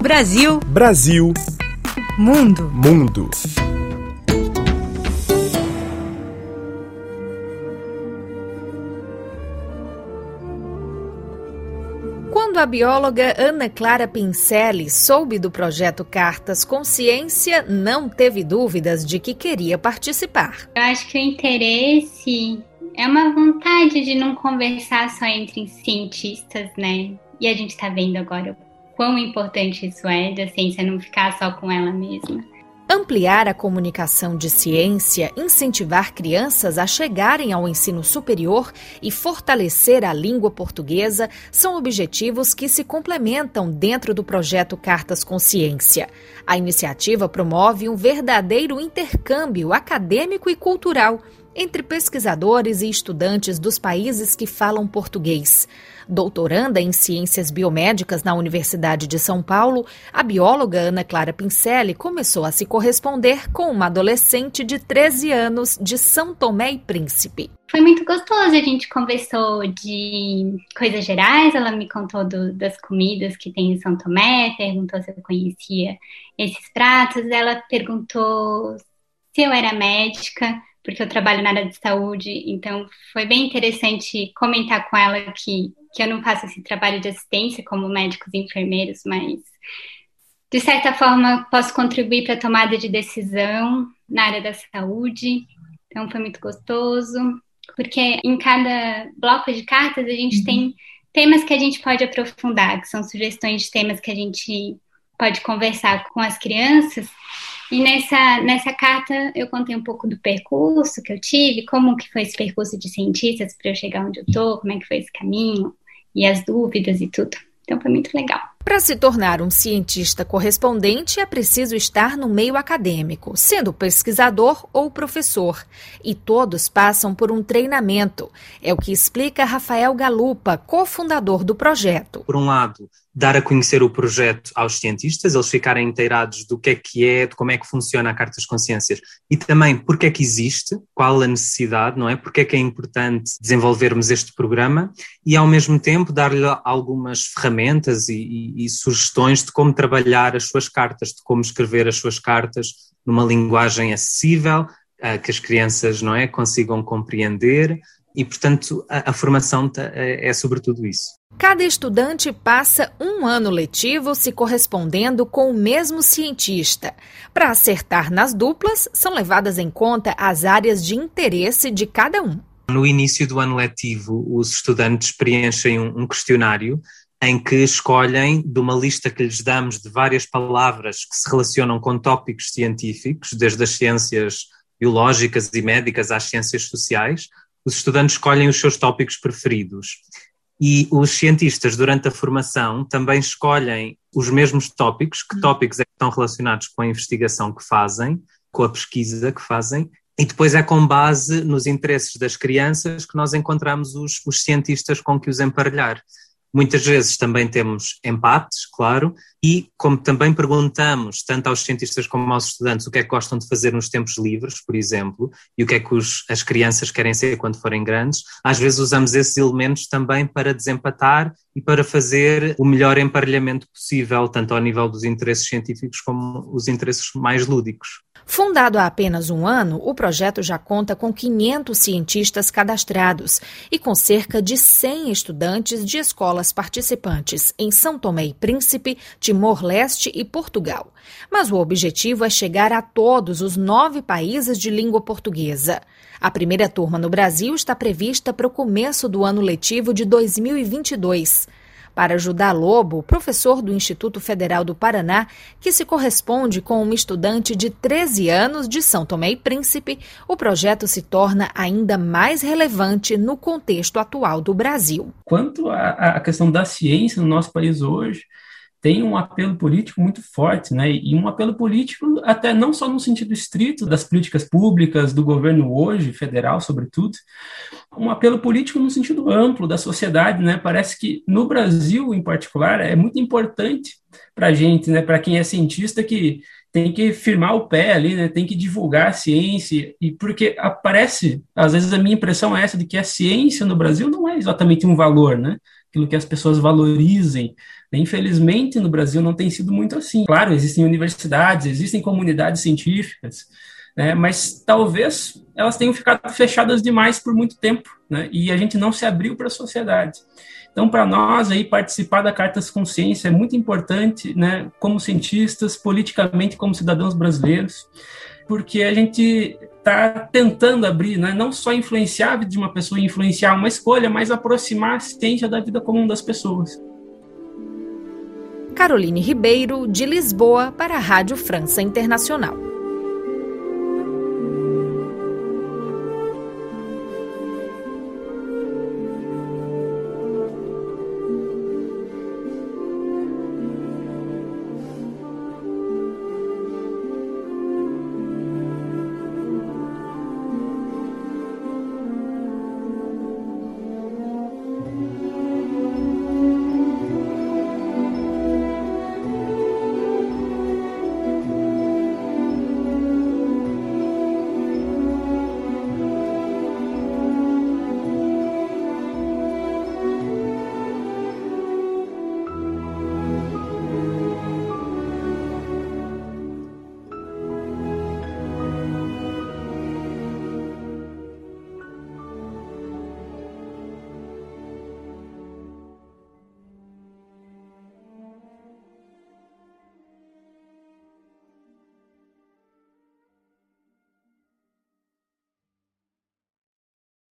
Brasil. Brasil. Mundo. Mundo. Quando a bióloga Ana Clara Pincelli soube do projeto Cartas Consciência, não teve dúvidas de que queria participar. Eu acho que o interesse é uma vontade de não conversar só entre cientistas, né? E a gente está vendo agora quão importante isso é, da ciência não ficar só com ela mesma. Ampliar a comunicação de ciência, incentivar crianças a chegarem ao ensino superior e fortalecer a língua portuguesa são objetivos que se complementam dentro do projeto Cartas Consciência. A iniciativa promove um verdadeiro intercâmbio acadêmico e cultural entre pesquisadores e estudantes dos países que falam português. Doutoranda em Ciências Biomédicas na Universidade de São Paulo, a bióloga Ana Clara Pincelli começou a se corresponder com uma adolescente de 13 anos de São Tomé e Príncipe. Foi muito gostoso, a gente conversou de coisas gerais, ela me contou do, das comidas que tem em São Tomé, perguntou se eu conhecia esses pratos, ela perguntou se eu era médica, porque eu trabalho na área de saúde, então foi bem interessante comentar com ela que, que eu não faço esse trabalho de assistência como médicos e enfermeiros, mas de certa forma posso contribuir para a tomada de decisão na área da saúde, então foi muito gostoso, porque em cada bloco de cartas a gente uhum. tem temas que a gente pode aprofundar, que são sugestões de temas que a gente pode conversar com as crianças e nessa, nessa carta eu contei um pouco do percurso que eu tive, como que foi esse percurso de cientistas para eu chegar onde eu estou, como é que foi esse caminho e as dúvidas e tudo. Então foi muito legal. Para se tornar um cientista correspondente, é preciso estar no meio acadêmico, sendo pesquisador ou professor. E todos passam por um treinamento. É o que explica Rafael Galupa, cofundador do projeto. Por um lado, dar a conhecer o projeto aos cientistas, eles ficarem inteirados do que é que é, de como é que funciona a Carta das Consciências e também porque é que existe, qual a necessidade, não é? Porque é que é importante desenvolvermos este programa e ao mesmo tempo dar-lhe algumas ferramentas e, e, e sugestões de como trabalhar as suas cartas, de como escrever as suas cartas numa linguagem acessível, uh, que as crianças, não é, consigam compreender e, portanto, a, a formação é, é sobretudo isso. Cada estudante passa um ano letivo se correspondendo com o mesmo cientista. Para acertar nas duplas, são levadas em conta as áreas de interesse de cada um. No início do ano letivo, os estudantes preenchem um questionário em que escolhem de uma lista que lhes damos de várias palavras que se relacionam com tópicos científicos, desde as ciências biológicas e médicas às ciências sociais, os estudantes escolhem os seus tópicos preferidos. E os cientistas, durante a formação, também escolhem os mesmos tópicos, que tópicos é que estão relacionados com a investigação que fazem, com a pesquisa que fazem, e depois é com base nos interesses das crianças que nós encontramos os, os cientistas com que os emparelhar. Muitas vezes também temos empates, claro, e como também perguntamos tanto aos cientistas como aos estudantes o que é que gostam de fazer nos tempos livres, por exemplo, e o que é que os, as crianças querem ser quando forem grandes, às vezes usamos esses elementos também para desempatar e para fazer o melhor emparelhamento possível, tanto ao nível dos interesses científicos como os interesses mais lúdicos. Fundado há apenas um ano, o projeto já conta com 500 cientistas cadastrados e com cerca de 100 estudantes de escolas participantes em São Tomé e Príncipe, Timor-Leste e Portugal. Mas o objetivo é chegar a todos os nove países de língua portuguesa. A primeira turma no Brasil está prevista para o começo do ano letivo de 2022 para ajudar Lobo, professor do Instituto Federal do Paraná, que se corresponde com uma estudante de 13 anos de São Tomé e Príncipe, o projeto se torna ainda mais relevante no contexto atual do Brasil. Quanto à questão da ciência no nosso país hoje, tem um apelo político muito forte, né? E um apelo político até não só no sentido estrito das políticas públicas do governo hoje, federal sobretudo, um apelo político no sentido amplo da sociedade, né? Parece que no Brasil, em particular, é muito importante para a gente, né, para quem é cientista, que tem que firmar o pé ali, né, tem que divulgar a ciência, e porque aparece, às vezes a minha impressão é essa, de que a ciência no Brasil não é exatamente um valor, né, aquilo que as pessoas valorizem. Infelizmente, no Brasil não tem sido muito assim. Claro, existem universidades, existem comunidades científicas, né, mas talvez elas tenham ficado fechadas demais por muito tempo, né, e a gente não se abriu para a sociedade. Então, para nós aí participar da Cartas Consciência é muito importante, né, como cientistas, politicamente como cidadãos brasileiros, porque a gente está tentando abrir, né, não só influenciar a vida de uma pessoa, influenciar uma escolha, mas aproximar a ciência da vida comum das pessoas. Caroline Ribeiro, de Lisboa, para a Rádio França Internacional.